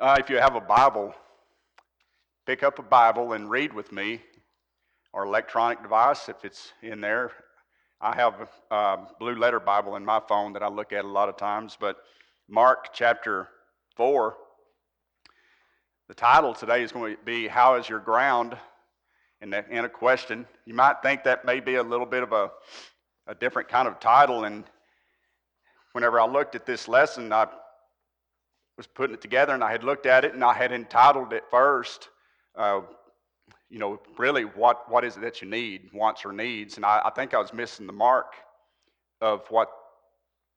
Uh, if you have a Bible, pick up a Bible and read with me, or electronic device if it's in there. I have a uh, blue letter Bible in my phone that I look at a lot of times, but Mark chapter 4. The title today is going to be How is Your Ground? And in a question. You might think that may be a little bit of a, a different kind of title. And whenever I looked at this lesson, I was putting it together and I had looked at it and I had entitled it first, uh, you know, really what, what is it that you need, wants or needs. And I, I think I was missing the mark of what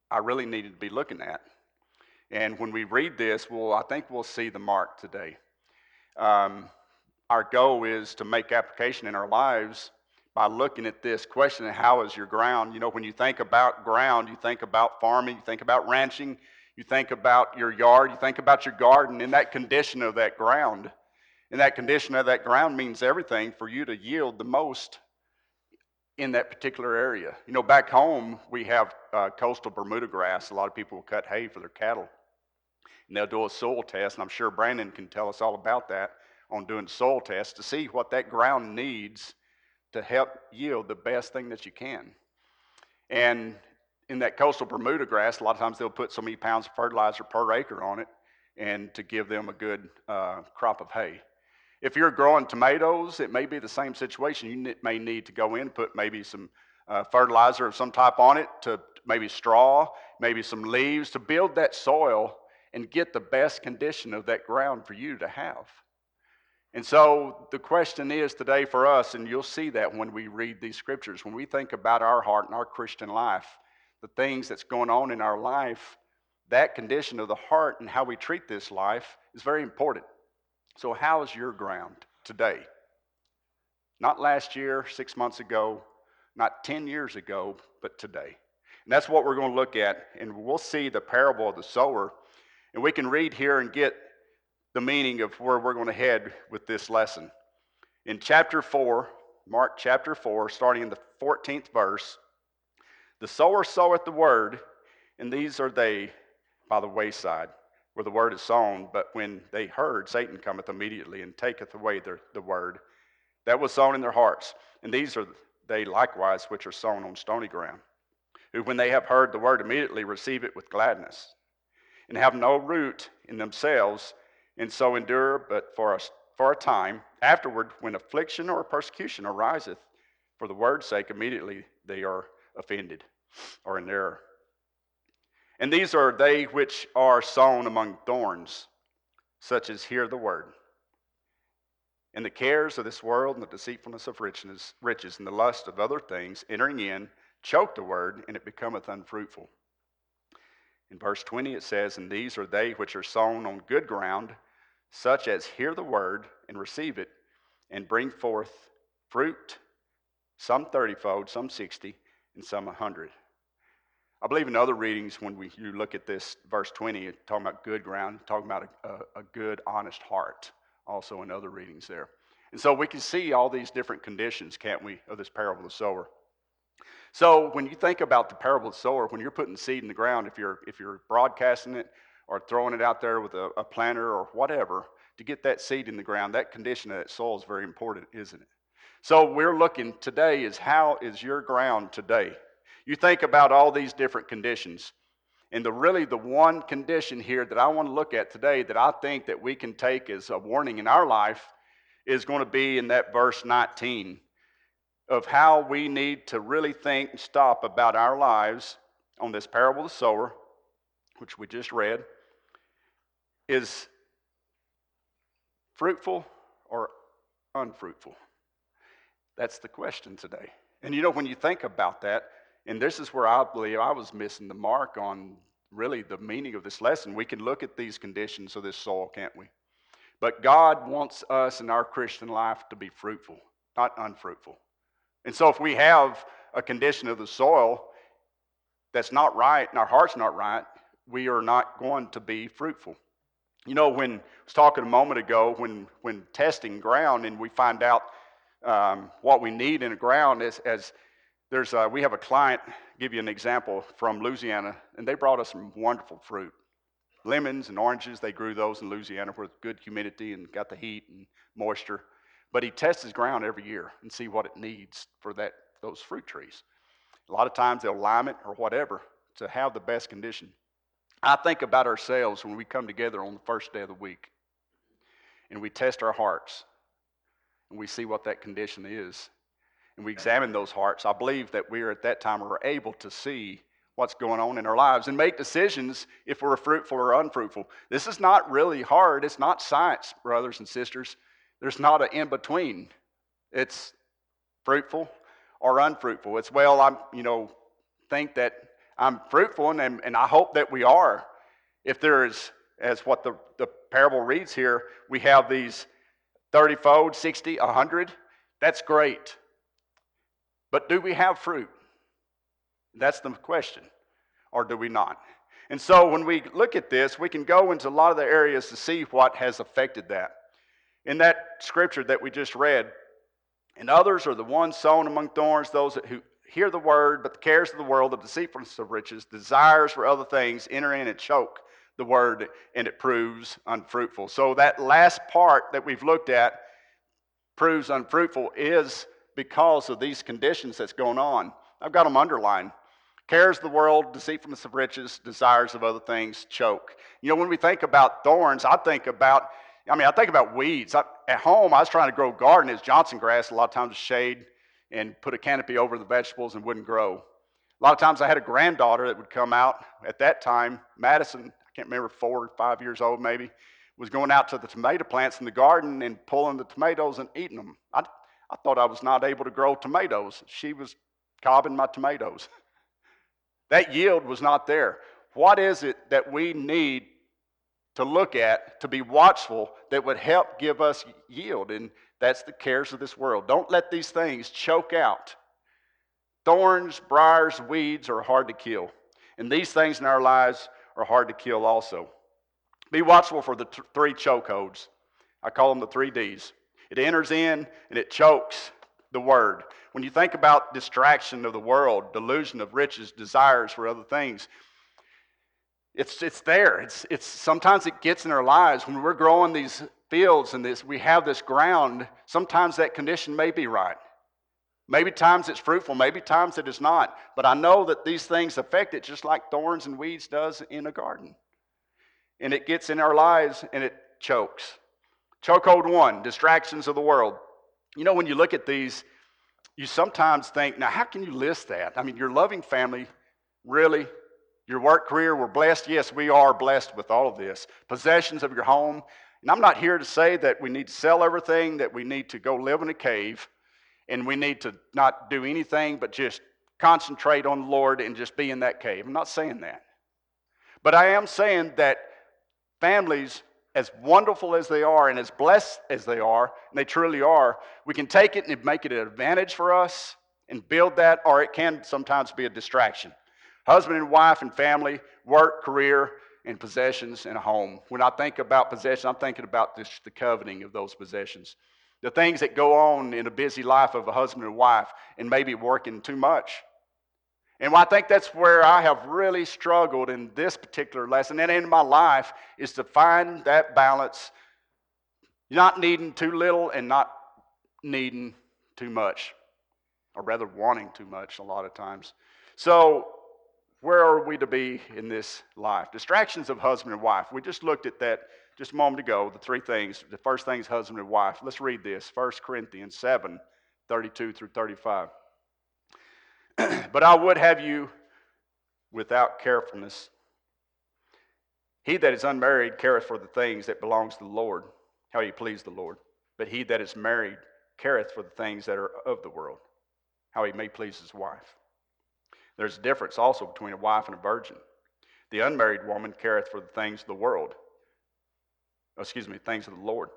I really needed to be looking at. And when we read this, well, I think we'll see the mark today. Um, our goal is to make application in our lives by looking at this question how is your ground? You know, when you think about ground, you think about farming, you think about ranching, you think about your yard, you think about your garden, and that condition of that ground. And that condition of that ground means everything for you to yield the most in that particular area. You know, back home, we have uh, coastal Bermuda grass. A lot of people will cut hay for their cattle. And they'll do a soil test, and I'm sure Brandon can tell us all about that on doing soil tests to see what that ground needs to help yield the best thing that you can. And in that coastal Bermuda grass, a lot of times they'll put so many pounds of fertilizer per acre on it and to give them a good uh, crop of hay. If you're growing tomatoes, it may be the same situation. You may need to go in, and put maybe some uh, fertilizer of some type on it, to maybe straw, maybe some leaves, to build that soil and get the best condition of that ground for you to have. And so the question is today for us, and you'll see that when we read these scriptures, when we think about our heart and our Christian life, the things that's going on in our life, that condition of the heart and how we treat this life is very important. So, how is your ground today? Not last year, six months ago, not 10 years ago, but today. And that's what we're going to look at. And we'll see the parable of the sower. And we can read here and get the meaning of where we're going to head with this lesson. In chapter 4, Mark chapter 4, starting in the 14th verse, the sower soweth the word, and these are they by the wayside, where the word is sown. But when they heard, Satan cometh immediately and taketh away the, the word that was sown in their hearts. And these are they likewise which are sown on stony ground, who when they have heard the word immediately receive it with gladness, and have no root in themselves and so endure but for a, for a time. Afterward, when affliction or persecution ariseth for the word's sake, immediately they are offended or in error. And these are they which are sown among thorns, such as hear the word. And the cares of this world and the deceitfulness of riches, riches and the lust of other things entering in choke the word, and it becometh unfruitful. In verse 20 it says, And these are they which are sown on good ground, such as hear the word and receive it, and bring forth fruit, some thirtyfold, some sixty, and some a hundred. I believe in other readings, when we, you look at this verse 20, talking about good ground, talking about a, a, a good, honest heart, also in other readings there. And so we can see all these different conditions, can't we, of this parable of the sower. So when you think about the parable of the sower, when you're putting seed in the ground, if you're if you're broadcasting it or throwing it out there with a, a planter or whatever to get that seed in the ground, that condition of that soil is very important, isn't it? So we're looking today is how is your ground today? You think about all these different conditions. And the really the one condition here that I want to look at today that I think that we can take as a warning in our life is going to be in that verse 19 of how we need to really think and stop about our lives on this parable of the sower, which we just read, is fruitful or unfruitful? That's the question today. And you know, when you think about that, and this is where I believe I was missing the mark on really the meaning of this lesson. We can look at these conditions of this soil, can't we? But God wants us in our Christian life to be fruitful, not unfruitful. And so if we have a condition of the soil that's not right and our heart's not right, we are not going to be fruitful. You know, when I was talking a moment ago, when, when testing ground and we find out um, what we need in the ground is as there's a, we have a client, give you an example from Louisiana, and they brought us some wonderful fruit. lemons and oranges. They grew those in Louisiana with good humidity and got the heat and moisture. But he tests his ground every year and see what it needs for that those fruit trees. A lot of times they'll lime it or whatever to have the best condition. I think about ourselves when we come together on the first day of the week and we test our hearts and we see what that condition is and we examine those hearts. I believe that we are at that time are able to see what's going on in our lives and make decisions if we're fruitful or unfruitful. This is not really hard. It's not science, brothers and sisters. There's not an in between. It's fruitful or unfruitful. It's well, I'm, you know, think that I'm fruitful and, and I hope that we are. If there is, as what the, the parable reads here, we have these 30 fold, 60, 100, that's great. But do we have fruit? That's the question. Or do we not? And so when we look at this, we can go into a lot of the areas to see what has affected that. In that scripture that we just read, and others are the ones sown among thorns, those who hear the word, but the cares of the world, the deceitfulness of riches, desires for other things enter in and choke the word, and it proves unfruitful. So that last part that we've looked at proves unfruitful is because of these conditions that's going on. I've got them underlined. Cares of the world, deceitfulness of riches, desires of other things choke. You know, when we think about thorns, I think about, I mean, I think about weeds. I, at home, I was trying to grow garden. It's Johnson grass, a lot of times shade, and put a canopy over the vegetables and wouldn't grow. A lot of times I had a granddaughter that would come out at that time, Madison, can't remember, four or five years old maybe, was going out to the tomato plants in the garden and pulling the tomatoes and eating them. I, I thought I was not able to grow tomatoes. She was cobbing my tomatoes. That yield was not there. What is it that we need to look at to be watchful that would help give us yield? And that's the cares of this world. Don't let these things choke out. Thorns, briars, weeds are hard to kill. And these things in our lives are hard to kill also. Be watchful for the t- three chokeholds. I call them the three D's. It enters in and it chokes the word. When you think about distraction of the world, delusion of riches, desires for other things, it's, it's there. It's, it's, sometimes it gets in our lives. When we're growing these fields and this, we have this ground, sometimes that condition may be right. Maybe times it's fruitful, maybe times it is not. But I know that these things affect it just like thorns and weeds does in a garden. And it gets in our lives and it chokes. Chokehold one, distractions of the world. You know, when you look at these, you sometimes think, now, how can you list that? I mean, your loving family, really? Your work career, we're blessed. Yes, we are blessed with all of this. Possessions of your home. And I'm not here to say that we need to sell everything, that we need to go live in a cave, and we need to not do anything but just concentrate on the Lord and just be in that cave. I'm not saying that. But I am saying that families as wonderful as they are and as blessed as they are, and they truly are, we can take it and make it an advantage for us and build that, or it can sometimes be a distraction. Husband and wife and family, work, career, and possessions and a home. When I think about possessions, I'm thinking about this, the coveting of those possessions. The things that go on in a busy life of a husband and wife, and maybe working too much and I think that's where I have really struggled in this particular lesson and in my life is to find that balance, not needing too little and not needing too much, or rather wanting too much a lot of times. So, where are we to be in this life? Distractions of husband and wife. We just looked at that just a moment ago, the three things. The first thing is husband and wife. Let's read this 1 Corinthians 7 32 through 35. but I would have you without carefulness. He that is unmarried careth for the things that belongs to the Lord, how he please the Lord. But he that is married careth for the things that are of the world, how he may please his wife. There's a difference also between a wife and a virgin. The unmarried woman careth for the things of the world, excuse me, things of the Lord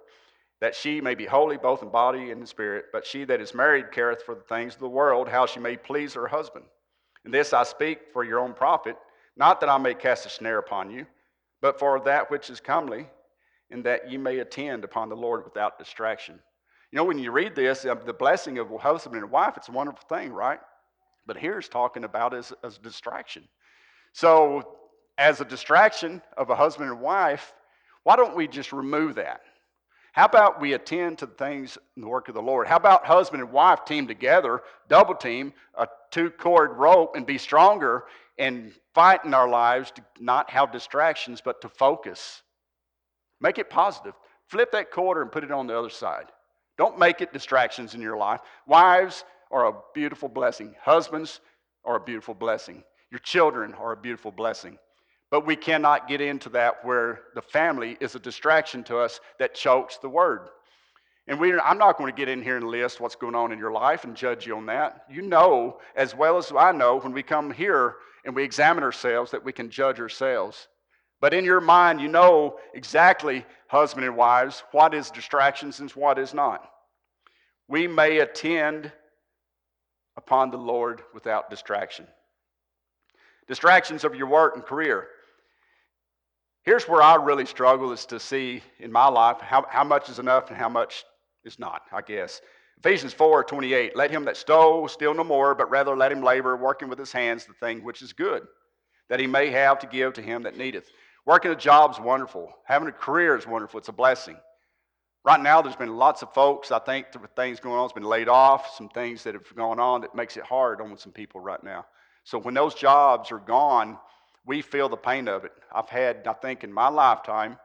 that she may be holy both in body and in spirit. But she that is married careth for the things of the world, how she may please her husband. And this I speak for your own profit, not that I may cast a snare upon you, but for that which is comely, and that ye may attend upon the Lord without distraction. You know, when you read this, uh, the blessing of husband and wife, it's a wonderful thing, right? But here's talking about as, as distraction. So as a distraction of a husband and wife, why don't we just remove that? How about we attend to the things in the work of the Lord? How about husband and wife team together, double team, a two cord rope, and be stronger and fight in our lives to not have distractions, but to focus? Make it positive. Flip that quarter and put it on the other side. Don't make it distractions in your life. Wives are a beautiful blessing, husbands are a beautiful blessing, your children are a beautiful blessing. But we cannot get into that where the family is a distraction to us that chokes the word. And we, I'm not going to get in here and list what's going on in your life and judge you on that. You know, as well as I know, when we come here and we examine ourselves, that we can judge ourselves. But in your mind, you know exactly, husband and wives, what is distractions and what is not. We may attend upon the Lord without distraction. Distractions of your work and career. Here's where I really struggle is to see in my life how, how much is enough and how much is not, I guess. Ephesians 4 28, let him that stole steal no more, but rather let him labor, working with his hands the thing which is good, that he may have to give to him that needeth. Working a job is wonderful. Having a career is wonderful. It's a blessing. Right now, there's been lots of folks, I think, with things going on, it's been laid off, some things that have gone on that makes it hard on some people right now. So when those jobs are gone, we feel the pain of it. I've had, I think, in my lifetime,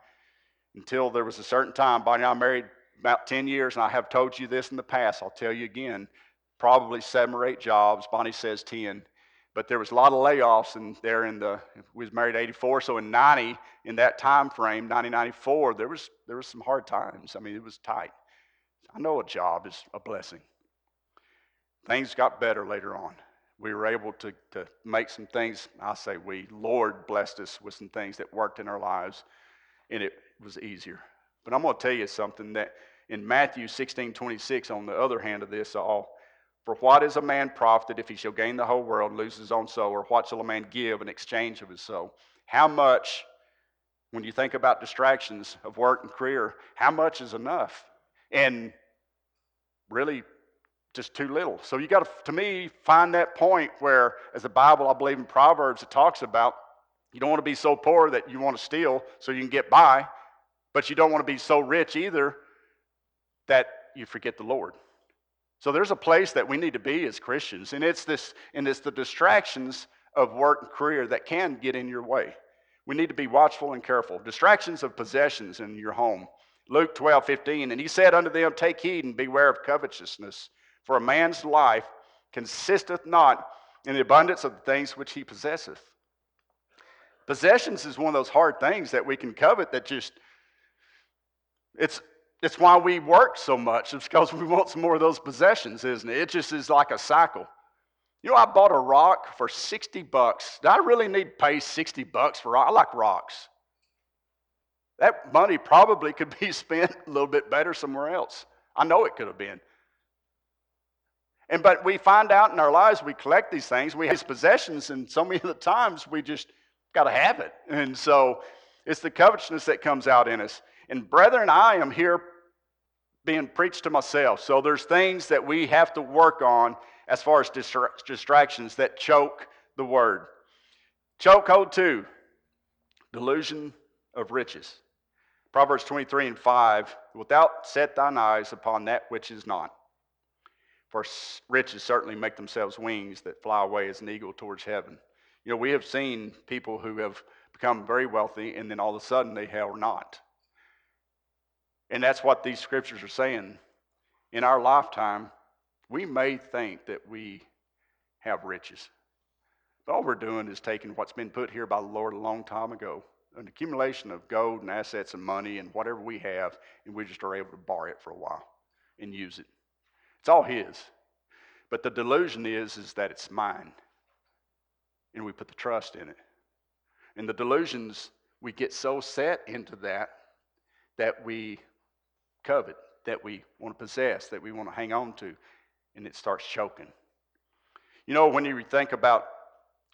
until there was a certain time, Bonnie and I married about 10 years, and I have told you this in the past, I'll tell you again, probably seven or eight jobs. Bonnie says 10. But there was a lot of layoffs and there in the, we was married 84, so in 90, in that time frame, 1994, there was, there was some hard times. I mean, it was tight. I know a job is a blessing. Things got better later on we were able to, to make some things. I say we, Lord blessed us with some things that worked in our lives, and it was easier. But I'm going to tell you something that in Matthew 16 26, on the other hand of this all, for what is a man profited if he shall gain the whole world and lose his own soul, or what shall a man give in exchange of his soul? How much, when you think about distractions of work and career, how much is enough? And really, just too little. So you got to, to me, find that point where, as the Bible, I believe in Proverbs, it talks about you don't want to be so poor that you want to steal so you can get by, but you don't want to be so rich either that you forget the Lord. So there's a place that we need to be as Christians, and it's this, and it's the distractions of work and career that can get in your way. We need to be watchful and careful. Distractions of possessions in your home. Luke 12, 15, and he said unto them, Take heed and beware of covetousness for a man's life consisteth not in the abundance of the things which he possesseth. Possessions is one of those hard things that we can covet that just, it's, it's why we work so much. It's because we want some more of those possessions, isn't it? It just is like a cycle. You know, I bought a rock for 60 bucks. Do I really need to pay 60 bucks for rock? I like rocks. That money probably could be spent a little bit better somewhere else. I know it could have been. And but we find out in our lives we collect these things, we have these possessions, and so many of the times we just got to have it. And so it's the covetousness that comes out in us. And brethren, I am here being preached to myself. So there's things that we have to work on as far as distra- distractions that choke the word. Chokehold two, delusion of riches. Proverbs 23 and 5, without set thine eyes upon that which is not for riches certainly make themselves wings that fly away as an eagle towards heaven. You know, we have seen people who have become very wealthy and then all of a sudden they are not. And that's what these scriptures are saying. In our lifetime, we may think that we have riches. But all we're doing is taking what's been put here by the Lord a long time ago an accumulation of gold and assets and money and whatever we have, and we just are able to borrow it for a while and use it. It's all his. But the delusion is, is that it's mine. And we put the trust in it. And the delusions, we get so set into that that we covet, that we want to possess, that we want to hang on to, and it starts choking. You know, when you think about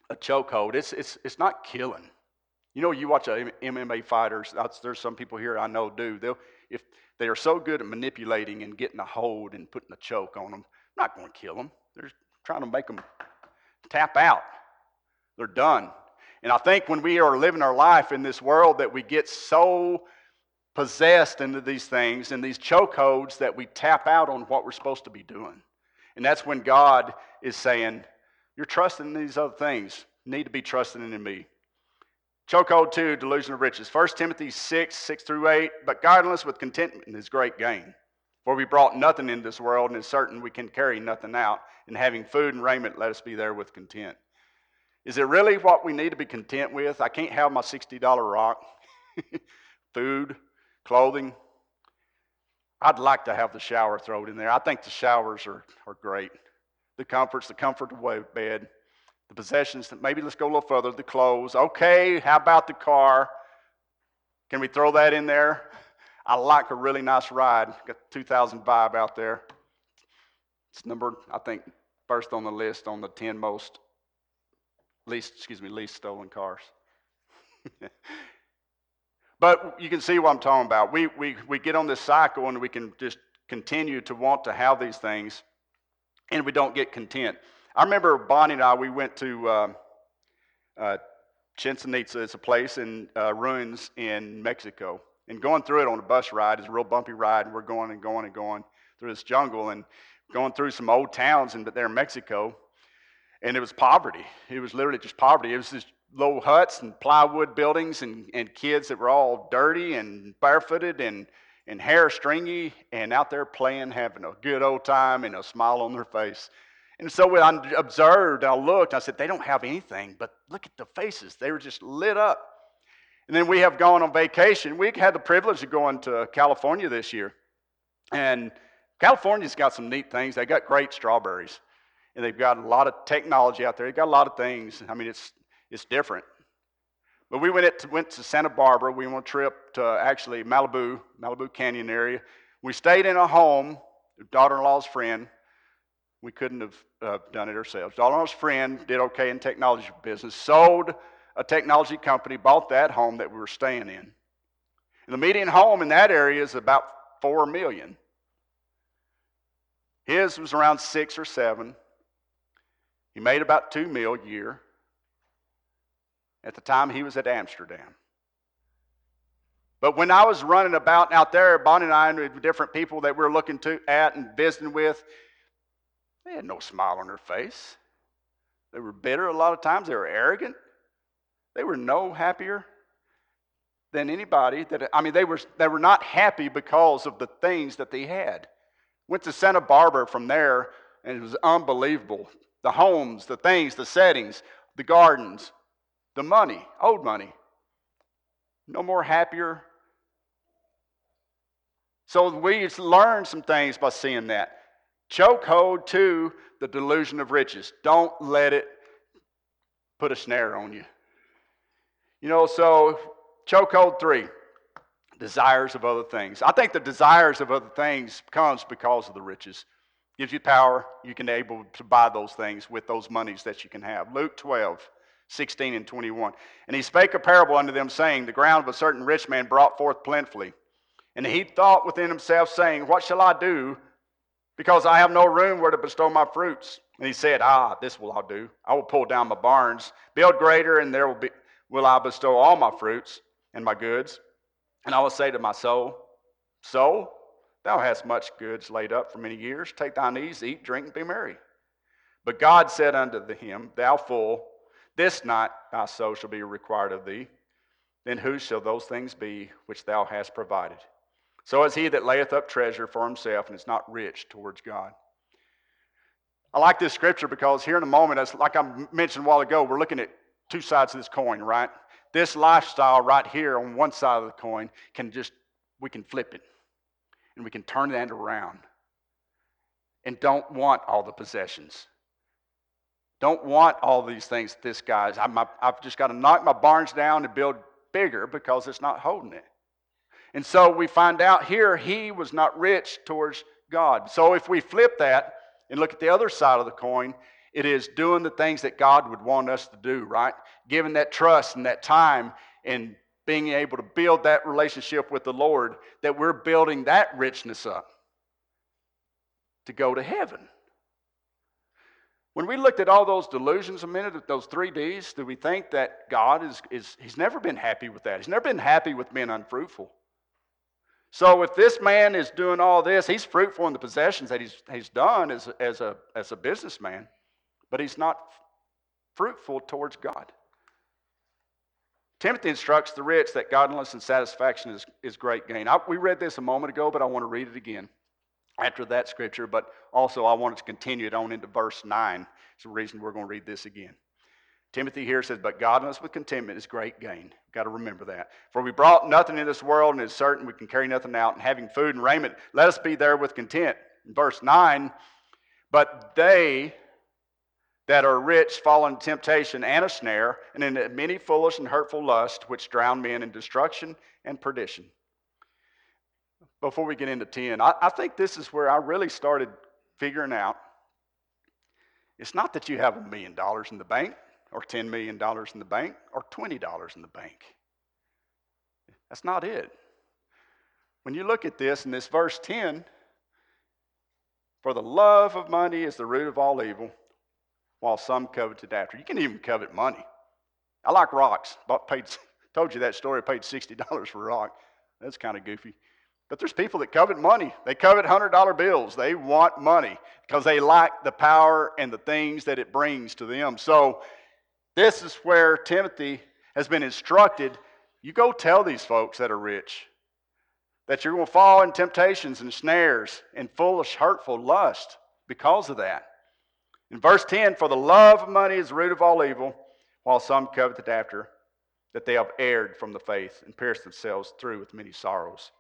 a chokehold, it's, it's, it's not killing. You know, you watch uh, a MMA fighters, there's some people here I know do. They'll, if they are so good at manipulating and getting a hold and putting a choke on them, I'm not going to kill them. They're trying to make them tap out. They're done. And I think when we are living our life in this world that we get so possessed into these things and these chokeholds that we tap out on what we're supposed to be doing. And that's when God is saying, You're trusting in these other things. Need to be trusting in me. Chokehold 2, delusion of riches. 1 Timothy 6, 6 through 8. But godliness with contentment is great gain. For we brought nothing into this world, and it's certain we can carry nothing out. And having food and raiment, let us be there with content. Is it really what we need to be content with? I can't have my $60 rock, food, clothing. I'd like to have the shower thrown in there. I think the showers are, are great. The comforts, the comfort of bed, the possessions, maybe let's go a little further, the clothes. Okay, how about the car? Can we throw that in there? I like a really nice ride. Got 2005 out there. It's numbered, I think, first on the list on the 10 most least, excuse me, least stolen cars. but you can see what I'm talking about. We, we, we get on this cycle and we can just continue to want to have these things and we don't get content. I remember Bonnie and I, we went to uh, uh, Itza. It's a place in uh, ruins in Mexico. And going through it on a bus ride is a real bumpy ride. And we're going and going and going through this jungle and going through some old towns but there in Mexico. And it was poverty. It was literally just poverty. It was just little huts and plywood buildings and, and kids that were all dirty and barefooted and, and hair stringy and out there playing, having a good old time and a smile on their face. And so when I observed, I looked, I said, they don't have anything, but look at the faces. They were just lit up. And then we have gone on vacation. We had the privilege of going to California this year. And California's got some neat things. They got great strawberries. And they've got a lot of technology out there. They've got a lot of things. I mean, it's, it's different. But we went to, went to Santa Barbara. We went on a trip to actually Malibu, Malibu Canyon area. We stayed in a home, daughter in law's friend. We couldn't have uh, done it ourselves. Daughter-in-law's friend did okay in technology business, sold a technology company, bought that home that we were staying in. And the median home in that area is about four million. His was around six or seven. He made about two mil a year. At the time, he was at Amsterdam. But when I was running about out there, Bonnie and I and different people that we were looking to at and visiting with, they had no smile on their face. They were bitter a lot of times. They were arrogant. They were no happier than anybody that I mean they were they were not happy because of the things that they had. Went to Santa Barbara from there and it was unbelievable. The homes, the things, the settings, the gardens, the money, old money. No more happier. So we learned some things by seeing that. Chokehold to the delusion of riches. Don't let it put a snare on you. You know, so chokehold three, desires of other things. I think the desires of other things comes because of the riches. Gives you power. You can able to buy those things with those monies that you can have. Luke 12, 16 and 21. And he spake a parable unto them, saying, The ground of a certain rich man brought forth plentifully. And he thought within himself, saying, What shall I do because I have no room where to bestow my fruits. And he said, Ah, this will I do. I will pull down my barns, build greater, and there will, be, will I bestow all my fruits and my goods. And I will say to my soul, Soul, thou hast much goods laid up for many years. Take thine ease, eat, drink, and be merry. But God said unto him, Thou fool, this night thy soul shall be required of thee. Then whose shall those things be which thou hast provided? So is he that layeth up treasure for himself and is not rich towards God. I like this scripture because here in a moment, as like I mentioned a while ago, we're looking at two sides of this coin, right? This lifestyle right here on one side of the coin can just, we can flip it and we can turn that around and don't want all the possessions. Don't want all these things this guy's. i have just got to knock my barns down and build bigger because it's not holding it. And so we find out here he was not rich towards God. So if we flip that and look at the other side of the coin, it is doing the things that God would want us to do, right? Giving that trust and that time and being able to build that relationship with the Lord, that we're building that richness up to go to heaven. When we looked at all those delusions a minute, those three D's, do we think that God is, is He's never been happy with that? He's never been happy with being unfruitful. So if this man is doing all this, he's fruitful in the possessions that he's, he's done as, as, a, as a businessman, but he's not fruitful towards God. Timothy instructs the rich that godliness and satisfaction is, is great gain. I, we read this a moment ago, but I want to read it again after that scripture, but also I wanted to continue it on into verse 9. It's the reason we're going to read this again. Timothy here says, But godliness with contentment is great gain. You've got to remember that. For we brought nothing in this world, and it's certain we can carry nothing out. And having food and raiment, let us be there with content. In verse 9, but they that are rich fall into temptation and a snare, and into many foolish and hurtful lusts, which drown men in destruction and perdition. Before we get into 10, I, I think this is where I really started figuring out it's not that you have a million dollars in the bank, or $10 million in the bank, or $20 in the bank. That's not it. When you look at this in this verse 10, for the love of money is the root of all evil while some coveted after. You can even covet money. I like rocks. Bought, paid, told you that story. Paid $60 for a rock. That's kind of goofy. But there's people that covet money. They covet $100 bills. They want money because they like the power and the things that it brings to them. So, this is where Timothy has been instructed. You go tell these folks that are rich that you're going to fall in temptations and snares and foolish, hurtful lust because of that. In verse 10, for the love of money is the root of all evil, while some covet after, that they have erred from the faith and pierced themselves through with many sorrows.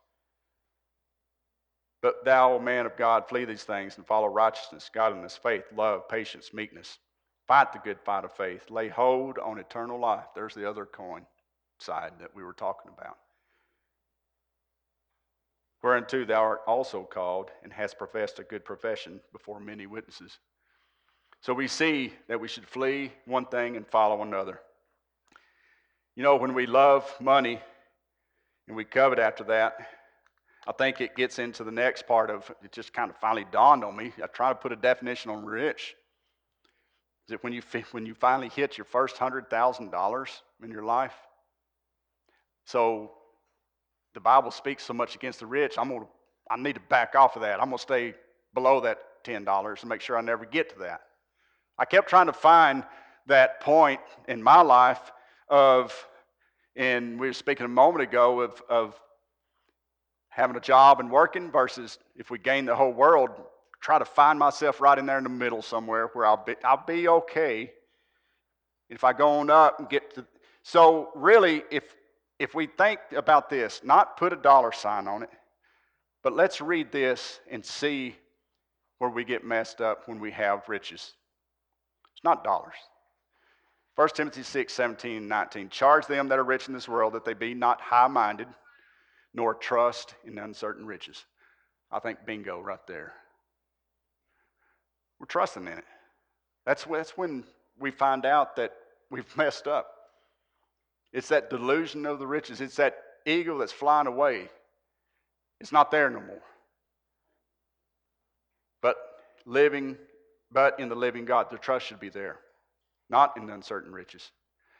But thou, O man of God, flee these things and follow righteousness, godliness, faith, love, patience, meekness. Fight the good fight of faith. Lay hold on eternal life. There's the other coin side that we were talking about. Whereunto thou art also called and hast professed a good profession before many witnesses. So we see that we should flee one thing and follow another. You know, when we love money and we covet after that, I think it gets into the next part of it, just kind of finally dawned on me. I try to put a definition on rich. Is it when you, when you finally hit your first $100,000 in your life? So the Bible speaks so much against the rich, I'm gonna, I need to back off of that. I'm going to stay below that $10 and make sure I never get to that. I kept trying to find that point in my life of, and we were speaking a moment ago of, of having a job and working versus if we gain the whole world, try to find myself right in there in the middle somewhere where I'll be, I'll be okay. If I go on up and get to, so really, if, if we think about this, not put a dollar sign on it, but let's read this and see where we get messed up when we have riches. It's not dollars. 1 Timothy 6, 17, and 19. Charge them that are rich in this world that they be not high minded, nor trust in uncertain riches. I think bingo right there. We're trusting in it. That's, that's when we find out that we've messed up. It's that delusion of the riches, it's that eagle that's flying away. It's not there no more. But living but in the living God. The trust should be there, not in the uncertain riches.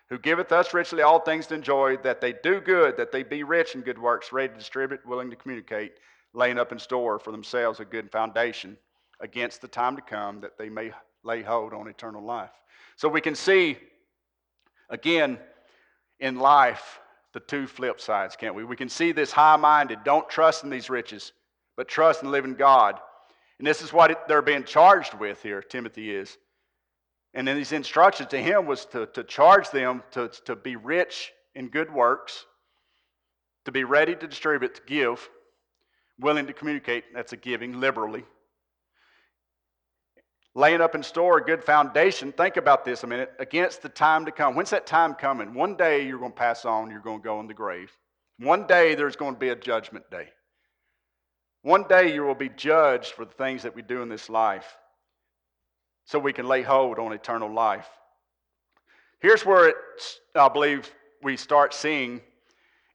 Who giveth us richly all things to enjoy, that they do good, that they be rich in good works, ready to distribute, willing to communicate, laying up in store for themselves a good foundation against the time to come, that they may lay hold on eternal life. So we can see, again, in life, the two flip sides, can't we? We can see this high minded, don't trust in these riches, but trust in living God and this is what they're being charged with here, Timothy is. And then these instructions to him was to, to charge them to, to be rich in good works, to be ready to distribute, to give, willing to communicate, that's a giving, liberally. Laying up in store a good foundation, think about this a minute, against the time to come. When's that time coming? One day you're going to pass on, you're going to go in the grave. One day there's going to be a judgment day. One day you will be judged for the things that we do in this life so we can lay hold on eternal life. Here's where it, I believe we start seeing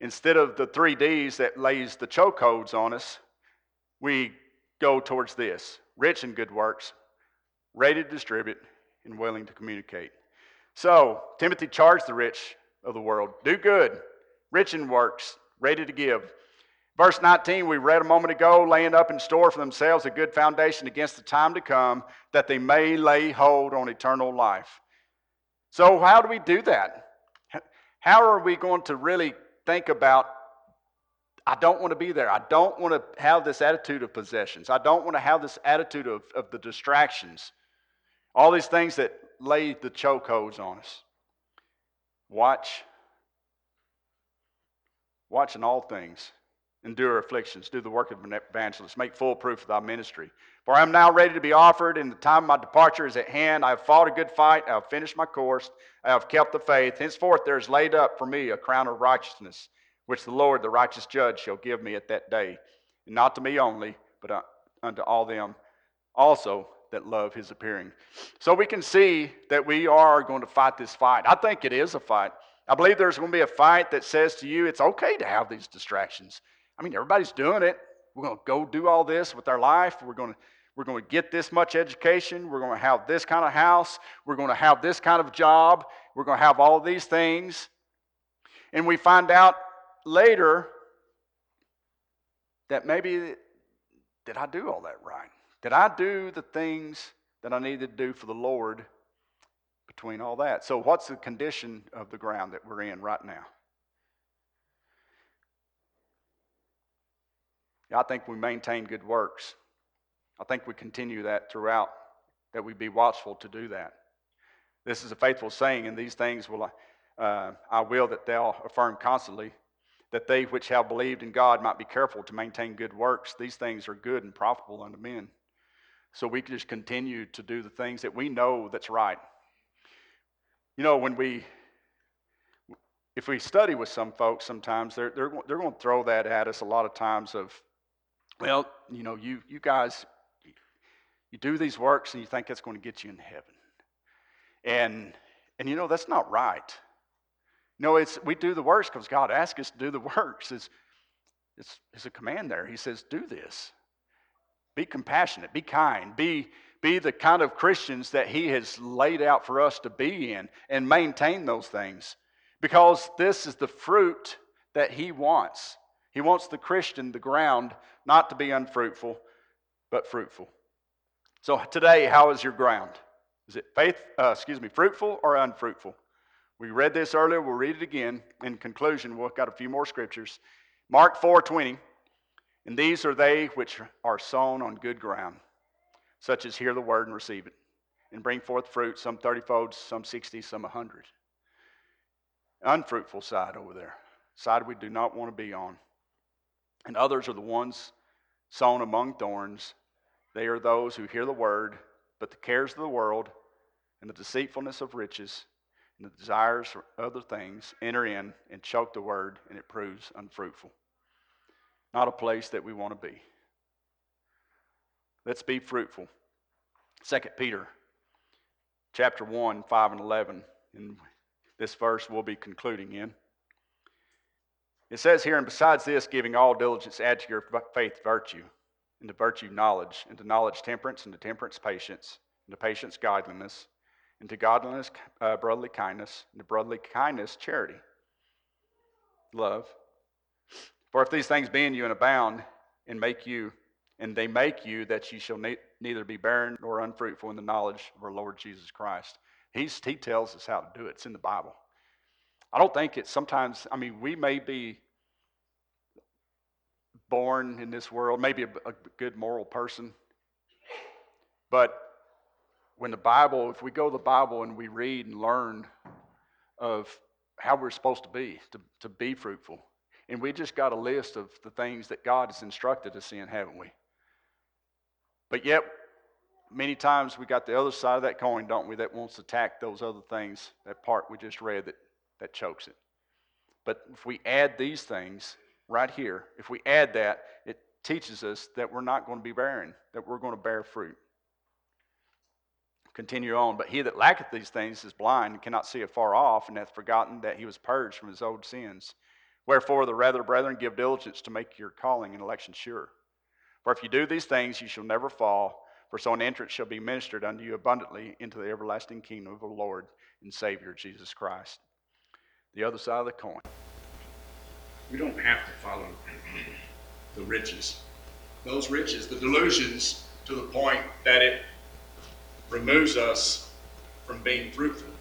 instead of the three D's that lays the chokeholds on us, we go towards this rich in good works, ready to distribute, and willing to communicate. So, Timothy charged the rich of the world do good, rich in works, ready to give. Verse 19, we read a moment ago, laying up in store for themselves a good foundation against the time to come, that they may lay hold on eternal life. So, how do we do that? How are we going to really think about, I don't want to be there. I don't want to have this attitude of possessions. I don't want to have this attitude of, of the distractions. All these things that lay the chokeholds on us. Watch. Watch in all things endure afflictions, do the work of an evangelist, make full proof of thy ministry. For I am now ready to be offered, and the time of my departure is at hand. I have fought a good fight, I have finished my course, I have kept the faith. Henceforth there is laid up for me a crown of righteousness, which the Lord, the righteous judge, shall give me at that day. And not to me only, but uh, unto all them also that love his appearing. So we can see that we are going to fight this fight. I think it is a fight. I believe there's going to be a fight that says to you, it's okay to have these distractions. I mean, everybody's doing it. We're going to go do all this with our life. We're going to we're going to get this much education. We're going to have this kind of house. We're going to have this kind of job. We're going to have all these things. And we find out later that maybe, did I do all that right? Did I do the things that I needed to do for the Lord between all that? So, what's the condition of the ground that we're in right now? I think we maintain good works. I think we continue that throughout, that we be watchful to do that. This is a faithful saying, and these things will uh, I will that thou affirm constantly, that they which have believed in God might be careful to maintain good works. These things are good and profitable unto men. So we can just continue to do the things that we know that's right. You know, when we if we study with some folks sometimes they're, they're, they're going to throw that at us a lot of times of well, you know, you, you guys, you do these works and you think that's going to get you in heaven. And, and you know, that's not right. No, it's, we do the works because God asked us to do the works. It's, it's, it's a command there. He says, do this. Be compassionate, be kind, be, be the kind of Christians that He has laid out for us to be in and maintain those things because this is the fruit that He wants. He wants the Christian, the ground, not to be unfruitful, but fruitful. So today, how is your ground? Is it faith, uh, excuse me, fruitful or unfruitful? We read this earlier. We'll read it again. In conclusion, we've got a few more scriptures. Mark 4:20. And these are they which are sown on good ground, such as hear the word and receive it, and bring forth fruit, some 30 fold, some 60, some a 100. Unfruitful side over there, side we do not want to be on. And others are the ones sown among thorns. They are those who hear the word, but the cares of the world and the deceitfulness of riches and the desires for other things enter in and choke the word, and it proves unfruitful. Not a place that we want to be. Let's be fruitful. 2 Peter chapter 1, 5 and 11. And this verse we'll be concluding in. It says here, and besides this, giving all diligence, add to your faith virtue, and to virtue knowledge, and to knowledge temperance, and to temperance patience, and to patience godliness, and to godliness uh, brotherly kindness, and to brotherly kindness charity. Love. For if these things be in you and abound, and make you, and they make you that ye shall ne- neither be barren nor unfruitful in the knowledge of our Lord Jesus Christ. He's, he tells us how to do it. It's in the Bible. I don't think it's sometimes, I mean, we may be born in this world, maybe a, a good moral person, but when the Bible, if we go to the Bible and we read and learn of how we're supposed to be, to, to be fruitful, and we just got a list of the things that God has instructed us in, haven't we? But yet, many times we got the other side of that coin, don't we, that wants to attack those other things, that part we just read that that chokes it. But if we add these things right here, if we add that, it teaches us that we're not going to be barren, that we're going to bear fruit. Continue on. But he that lacketh these things is blind and cannot see afar off, and hath forgotten that he was purged from his old sins. Wherefore, the rather, brethren, give diligence to make your calling and election sure. For if you do these things, you shall never fall. For so an entrance shall be ministered unto you abundantly into the everlasting kingdom of the Lord and Savior Jesus Christ. The other side of the coin. We don't have to follow the riches. Those riches, the delusions, to the point that it removes us from being fruitful.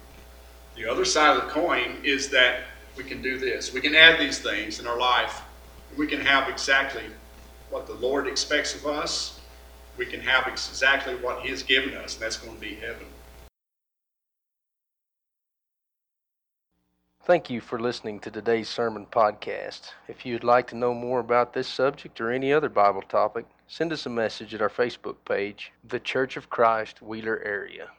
The other side of the coin is that we can do this. We can add these things in our life. We can have exactly what the Lord expects of us. We can have exactly what He has given us, and that's going to be heaven. Thank you for listening to today's sermon podcast. If you'd like to know more about this subject or any other Bible topic, send us a message at our Facebook page, The Church of Christ, Wheeler Area.